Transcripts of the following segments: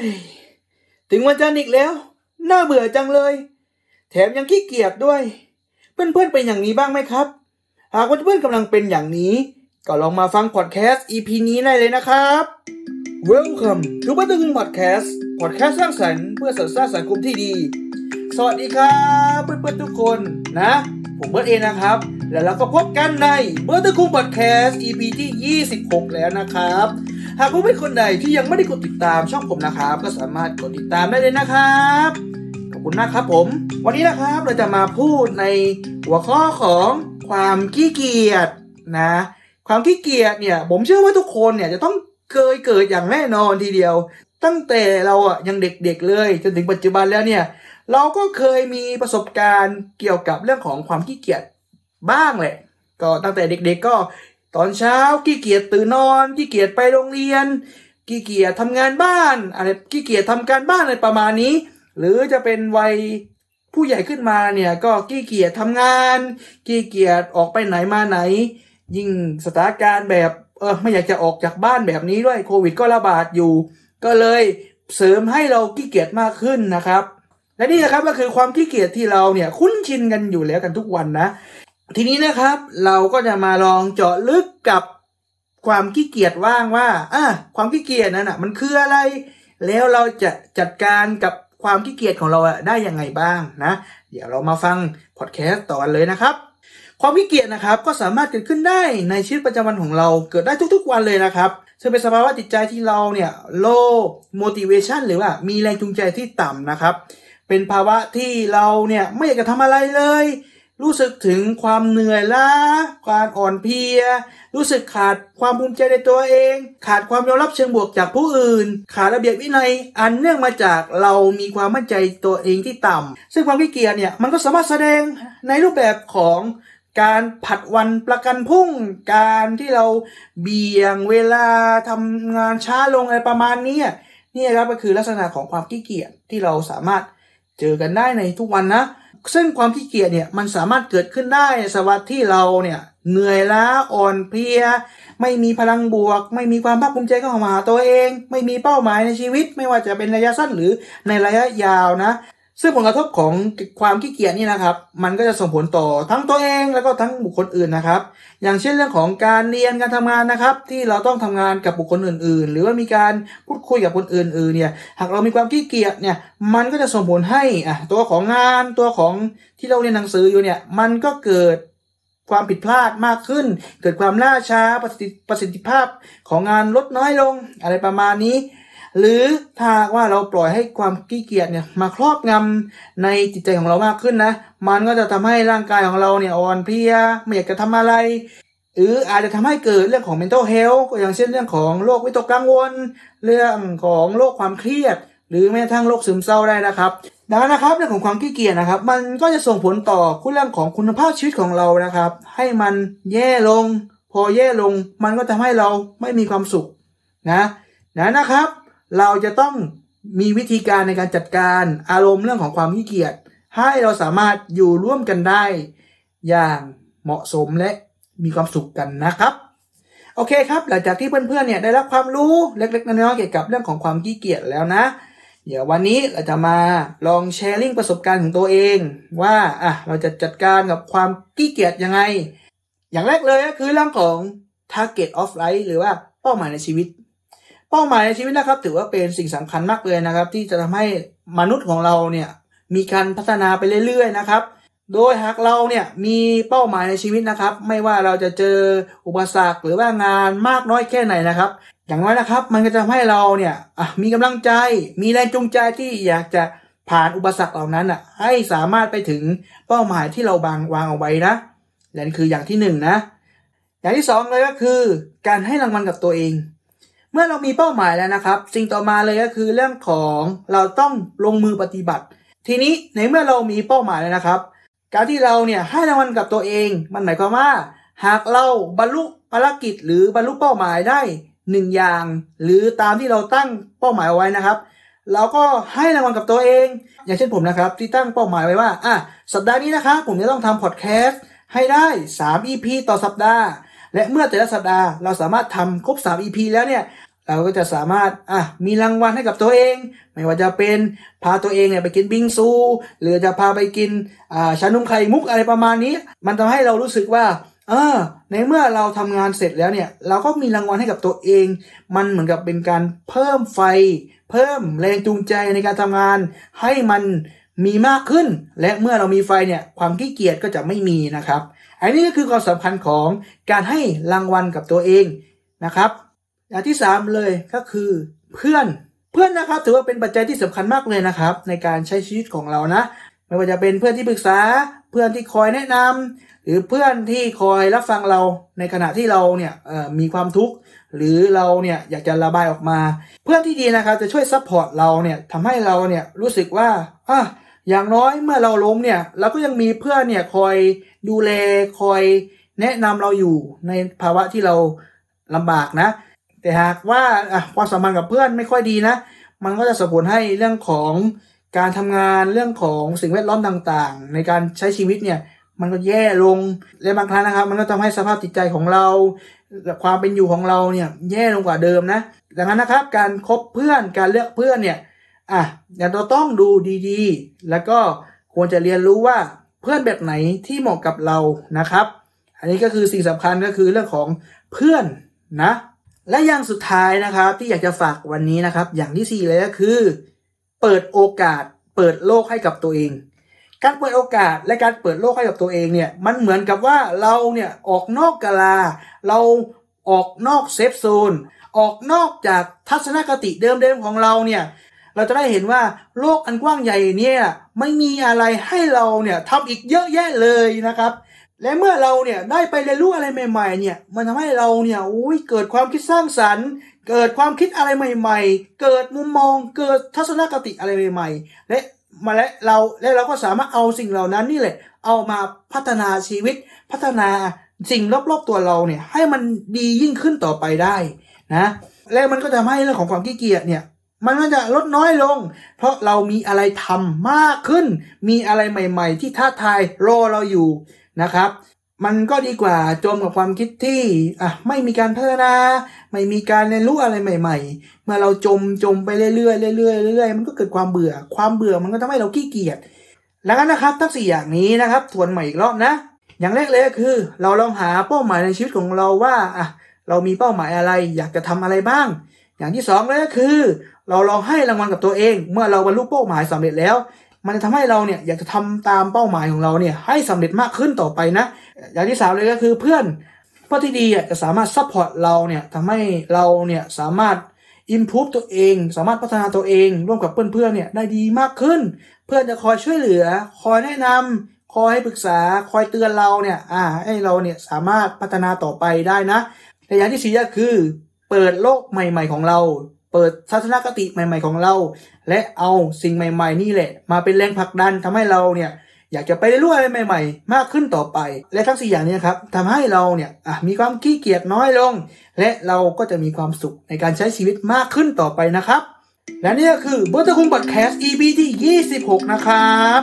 ยถึงวันจันทร์อีกแล้ว น่าเบื่อจังเลย แถมยังขี้เกียจด้วย เพื่อนๆเป็นอย่างนี้บ้างไหมครับ หากว่าเพื่อนๆกำลังเป็นอย่างนี้ ก็ลองมาฟังพอดแคสต์ EP นี้ได้เลยนะครับ Welcome to เบิร์ดคุงพอดแคสต์พอดแคสต์สร้างสรรค์เพื่อสร้างสังคมที่ดี สวัสดีครับเพื่อนๆทุกคนนะ ผมเบิร์ดเองนะครับ แล้วเราก็พบกันในเบิร์ดคุงพอดแคสต์ EP ที่ 26 แล้วนะครับ หากเพื่อนคนใดที่ยังไม่ได้กดติดตามช่องผมนะครับ ก็สามารถกดติดตามได้เลยนะครับ ขอบคุณมากครับผม วันนี้นะครับเราจะมาพูดในหัวข้อของความขี้เกียจนะ ความขี้เกียจเนี่ย ผมเชื่อว่าทุกคนเนี่ยจะต้องเคยเกิดอย่างแน่นอนทีเดียว ตั้งแต่เราอะยังเด็กๆเลยจนถึงปัจจุบันแล้วเนี่ย เราก็เคยมีประสบการณ์เกี่ยวกับเรื่องของความขี้เกียจบ้างแหละ ก็ตั้งแต่เด็กๆก็ ตอนเช้าขี้เกียจตื่นนอนขี้เกียจไปโรงเรียนขี้เกียจทำงานบ้านอะไรขี้เกียจทำการบ้านอะไรประมาณนี้ หรือจะเป็นวัยผู้ใหญ่ขึ้นมาเนี่ยก็ขี้เกียจทำงานขี้เกียจออกไปไหนมาไหน ยิ่งสถานการณ์แบบเออไม่อยากจะออกจากบ้านแบบนี้ด้วยโควิดก็ระบาดอยู่ ก็เลยเสริมให้เราขี้เกียจมากขึ้นนะครับ และนี่นะครับก็คือความขี้เกียจที่เราเนี่ยคุ้นชินกันอยู่แล้วกันทุกวันนะ ทีนี้นะครับเราก็จะมาลองเจาะลึกกับความขี้เกียจว่างว่าอะความขี้เกียจนั้นอะมันคืออะไร แล้วเราจะจัดการกับความขี้เกียจของเราได้ยังไงบ้างนะ เดี๋ยวเรามาฟังพอดแคสต์ต่อกันเลยนะครับ ความขี้เกียจนะครับก็สามารถเกิดขึ้นได้ในชีวิตประจำวันของเราเกิดได้ทุกๆวันเลยนะครับ ซึ่งเป็นสภาวะจิตใจที่เราเนี่ย low motivation หรือว่ามีแรงจูงใจที่ต่ำนะครับ เป็นภาวะที่เราเนี่ยไม่อยากจะทำอะไรเลย รู้สึกถึงความเหนื่อยล้าความอ่อนเพลีย รู้สึกขาดความภูมิใจในตัวเอง ขาดความยอมรับเชิงบวกจากผู้อื่น ขาดระเบียบวินัยอันเนื่องมาจากเรามีความมั่นใจตัวเองที่ต่ำซึ่งความขี้เกียจเนี่ยมันก็สามารถแสดงในรูปแบบของการผัดวันประกันพรุ่ง การที่เราเบี่ยงเวลาทำงานช้าลงอะไรประมาณนี้นี่ครับก็คือลักษณะของความขี้เกียจที่เราสามารถเจอกันได้ในทุกวันนะ ซึ่งความขี้เกียจเนี่ยมันสามารถเกิดขึ้นได้ในสวัสที่เราเนี่ยเหนื่อยล้าอ่อนเพลีย ไม่มีพลังบวก ไม่มีความภาคภูมิใจเข้ามาหาตัวเอง ไม่มีเป้าหมายในชีวิต ไม่ว่าจะเป็นระยะสั้นหรือในระยะยาวนะ ซึ่งผลกระทบของความขี้เกียจนี่นะครับ มันก็จะส่งผลต่อทั้งตัวเองแล้วก็ทั้งบุคคลอื่นนะครับ อย่างเช่นเรื่องของการเรียนการทำงานนะครับ ที่เราต้องทำงานกับบุคคลอื่น ๆ หรือว่ามีการพูดคุยกับคนอื่น ๆ เนี่ย หากเรามีความขี้เกียจเนี่ย มันก็จะส่งผลให้อะตัวของงานตัวของที่เราเรียนหนังสืออยู่เนี่ย มันก็เกิดความผิดพลาดมากขึ้น เกิดความล่าช้าประสิทธิภาพของงานลดน้อยลง อะไรประมาณนี้ หรือถ้าว่าเราปล่อยให้ความขี้เกียจเนี่ยมาครอบงำในจิตใจของเรามากขึ้นนะ มันก็จะทำให้ร่างกายของเราเนี่ยอ่อนเพลียไม่อยากจะทำอะไร หรืออาจจะทำให้เกิดเรื่องของ mental health อย่างเช่นเรื่องของโรควิตกกังวล เรื่องของโรคความเครียด หรือแม้กระทั่งโรคซึมเศร้าได้นะครับดังนั้นนะครับเรื่องของความขี้เกียจนะครับ มันก็จะส่งผลต่อคุณเรื่องของคุณภาพชีวิตของเรานะครับ ให้มันแย่ลง พอแย่ลง มันก็ทำให้เราไม่มีความสุขนะนะนะครับ เราจะต้องมีวิธีการในการจัดการอารมณ์เรื่องของความขี้เกียจให้เราสามารถอยู่ร่วมกันได้ อย่างเหมาะสมและมีความสุขกันนะครับ โอเคครับ หลังจากที่เพื่อนๆเนี่ยได้รับความรู้เล็กๆน้อยๆเกี่ยวกับเรื่องของความขี้เกียจแล้วนะ เดี๋ยววันนี้เราจะมาลองแชร์ลิงประสบการณ์ของตัวเอง ว่าอะเราจะจัดการกับความขี้เกียจยังไง อย่างแรกเลยก็คือเรื่องของ target of life หรือว่าเป้าหมายในชีวิต เป้าหมายในชีวิตนะครับ ถือว่าเป็นสิ่งสำคัญมากเลยนะครับ ที่จะทำให้มนุษย์ของเราเนี่ยมีการพัฒนาไปเรื่อยๆนะครับ โดยหากเราเนี่ยมีเป้าหมายในชีวิตนะครับ ไม่ว่าเราจะเจออุปสรรคหรือว่างานมากน้อยแค่ไหนนะครับ อย่างน้อยนะครับ มันก็จะทำให้เราเนี่ยมีกำลังใจ มีแรงจูงใจที่อยากจะผ่านอุปสรรคเหล่านั้นอะให้สามารถไปถึงเป้าหมายที่เราบางวางเอาไว้นะและนี่คืออย่างที่หนึ่งนะ อย่างที่สองเลยก็คือ การให้รางวัลกับตัวเอง เมื่อเรามีเป้าหมายแล้วนะครับ สิ่งต่อมาเลยก็คือเรื่องของเราต้องลงมือปฏิบัติ ทีนี้ในเมื่อเรามีเป้าหมายแล้วนะครับ การที่เราเนี่ยให้รางวัลกับตัวเอง มันหมายความว่า หากเราบรรลุภารกิจหรือบรรลุเป้าหมายได้หนึ่งอย่าง หรือตามที่เราตั้งเป้าหมายเอาไว้นะครับเราก็ให้รางวัลกับตัวเอง อย่างเช่นผมนะครับ ที่ตั้งเป้าหมายไว้ว่าอะสัปดาห์นี้นะครับผมจะต้องทำพอดแคสต์ให้ได้ 3 EP ต่อสัปดาห์ และเมื่อแต่ละสัปดาห์เราสามารถทำครบ 3 EP แล้วเนี่ย เราก็จะสามารถอะมีรางวัลให้กับตัวเอง ไม่ว่าจะเป็นพาตัวเองเนี่ยไปกินบิงซู หรือจะพาไปกินอ่าชานมไข่มุกอะไรประมาณนี้ มันทำให้เรารู้สึกว่าเออในเมื่อเราทำงานเสร็จแล้วเนี่ย เราก็มีรางวัลให้กับตัวเอง มันเหมือนกับเป็นการเพิ่มไฟ เพิ่มแรงจูงใจในการทำงาน ให้มันมีมากขึ้น และเมื่อเรามีไฟเนี่ยความขี้เกียจก็จะไม่มีนะครับ อันนี้ก็คือความสำคัญของการให้รางวัลกับตัวเองนะครับ อย่างที่สามเลยก็คือเพื่อนเพื่อนนะครับ ถือว่าเป็นปัจจัยที่สำคัญมากเลยนะครับ ในการใช้ชีวิตของเรานะ ไม่ว่าจะเป็นเพื่อนที่ปรึกษาเพื่อนที่คอยแนะนำหรือเพื่อนที่คอยรับฟังเราในขณะที่เราเนี่ยมีความทุกข์หรือเราเนี่ยอยากจะระบายออกมา เพื่อนที่ดีนะครับจะช่วย support เราเนี่ยทำให้เราเนี่ยรู้สึกว่าอะอย่างน้อยเมื่อเราล้มเนี่ยเราก็ยังมีเพื่อนเนี่ยคอยดูแลคอยแนะนำเราอยู่ในภาวะที่เราลำบากนะ แต่หากว่าความสัมพันธ์กับเพื่อนไม่ค่อยดีนะ มันก็จะส่งผลให้เรื่องของการทำงานเรื่องของสิ่งแวดล้อมต่างๆ ในการใช้ชีวิตเนี่ยมันก็แย่ลงและบางครั้งนะครับ มันก็ทำให้สภาพจิตใจของเรา ความเป็นอยู่ของเราเนี่ยแย่ลงกว่าเดิมนะดังนั้นนะครับ การคบเพื่อนการเลือกเพื่อนเนี่ยอะอย่าเราต้องดูดีๆ แล้วก็ควรจะเรียนรู้ว่าเพื่อนแบบไหนที่เหมาะกับเรานะครับ อันนี้ก็คือสิ่งสำคัญก็คือเรื่องของเพื่อนนะ และอย่างสุดท้ายนะครับที่อยากจะฝากวันนี้นะครับ อย่างที่สี่เลยก็คือ เปิดโอกาส เปิดโลกให้กับตัวเอง การเปิดโอกาสและการเปิดโลกให้กับตัวเองเนี่ยมันเหมือนกับว่าเราเนี่ยออกนอกกะลา เราออกนอก safe zone ออกนอกจากทัศนคติเดิมๆของเราเนี่ยเราจะได้เห็นว่าโลกอันกว้างใหญ่เนี่ยมันมีอะไรให้เราเนี่ยทำอีกเยอะแยะเลยนะครับ และเมื่อเราเนี่ยได้ไปเรียนรู้อะไรใหม่ ๆ เนี่ย มันทำให้เราเนี่ยอุ้ยเกิดความคิดสร้างสรรค์ เกิดความคิดอะไรใหม่ ๆ เกิดมุมมอง เกิดทัศนคติอะไรใหม่ ๆ และมาและเราและเราก็สามารถเอาสิ่งเหล่านั้นนี่แหละ เอามาพัฒนาชีวิต พัฒนาสิ่งรอบๆตัวเราเนี่ยให้มันดียิ่งขึ้นต่อไปได้นะและมันก็จะให้เรื่องของความขี้เกียจเนี่ย มันก็จะลดน้อยลง เพราะเรามีอะไรทำมากขึ้น มีอะไรใหม่ ๆ ที่ท้าทายรอเราอยู่นะครับ มันก็ดีกว่าจมกับความคิดที่อะไม่มีการพัฒนา ไม่มีการเรียนรู้อะไรใหม่ ๆ เมื่อเราจมจมไปเรื่อยๆเรื่อยๆเรื่อยๆมันก็เกิดความเบื่อ ความเบื่อมันก็ทำให้เราขี้เกียจแล้วกันนะครับทั้งสี่อย่างนี้นะครับทวนใหม่อีกรอบนะ อย่างแรกเลยก็คือ เราลองหาเป้าหมายในชีวิตของเราว่าอะเรามีเป้าหมายอะไร อยากจะทำอะไรบ้าง อย่างที่สองเลยก็คือ เราลองให้รางวัลกับตัวเอง เมื่อเราบรรลุเป้าหมายสำเร็จแล้ว มันจะทำให้เราเนี่ยอยากจะทำตามเป้าหมายของเราเนี่ยให้สำเร็จมากขึ้นต่อไปนะ อย่างที่สามเลยก็คือเพื่อนเพื่อนที่ดีจะสามารถ support เราเนี่ยทำให้เราเนี่ยสามารถ improve ตัวเอง สามารถพัฒนาตัวเอง ร่วมกับเพื่อนๆเนี่ยได้ดีมากขึ้น เพื่อนจะคอยช่วยเหลือ คอยแนะนำคอยให้ปรึกษา คอยเตือนเราเนี่ย อ่า ให้เราเนี่ยสามารถพัฒนาต่อไปได้นะแต่อย่างที่สี่ก็คือ เปิดโลกใหม่ ๆของเรา เปิดทัศนคติใหม่ ๆของเรา และเอาสิ่งใหม่ ๆ นี่แหละ มาเป็นแรงผลักดันทำให้เราเนี่ยอยากจะไปเรียนรู้อะไรใหม่ ๆ มากขึ้นต่อไป และทั้งสี่อย่างนี้ครับทำให้เราเนี่ยมีความขี้เกียจน้อยลง และเราก็จะมีความสุขในการใช้ชีวิตมากขึ้นต่อไปนะครับ และนี่ก็คือเบอร์คุงบอดแคสต์ EP ที่ 26 นะครับ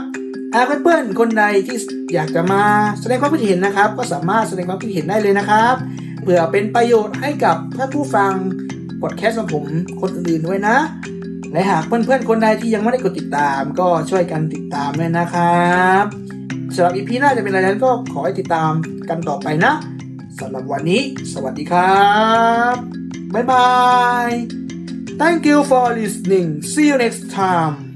หากเพื่อนๆคนใดที่อยากจะมาแสดงความคิดเห็นนะครับ ก็สามารถแสดงความคิดเห็นได้เลยนะครับ เพื่อเป็นประโยชน์ให้กับท่านผู้ฟังพอดแคสต์ของผมคนอื่นๆด้วยนะ และหากเพื่อนๆคนใดที่ยังไม่ได้กดติดตามก็ช่วยกันติดตามด้วยนะครับสำหรับอีพีหน้าจะเป็นอะไรนั้นก็ขอให้ติดตามกันต่อไปนะสำหรับวันนี้ สวัสดีครับ บ๊ายบาย Thank you for listening see you next time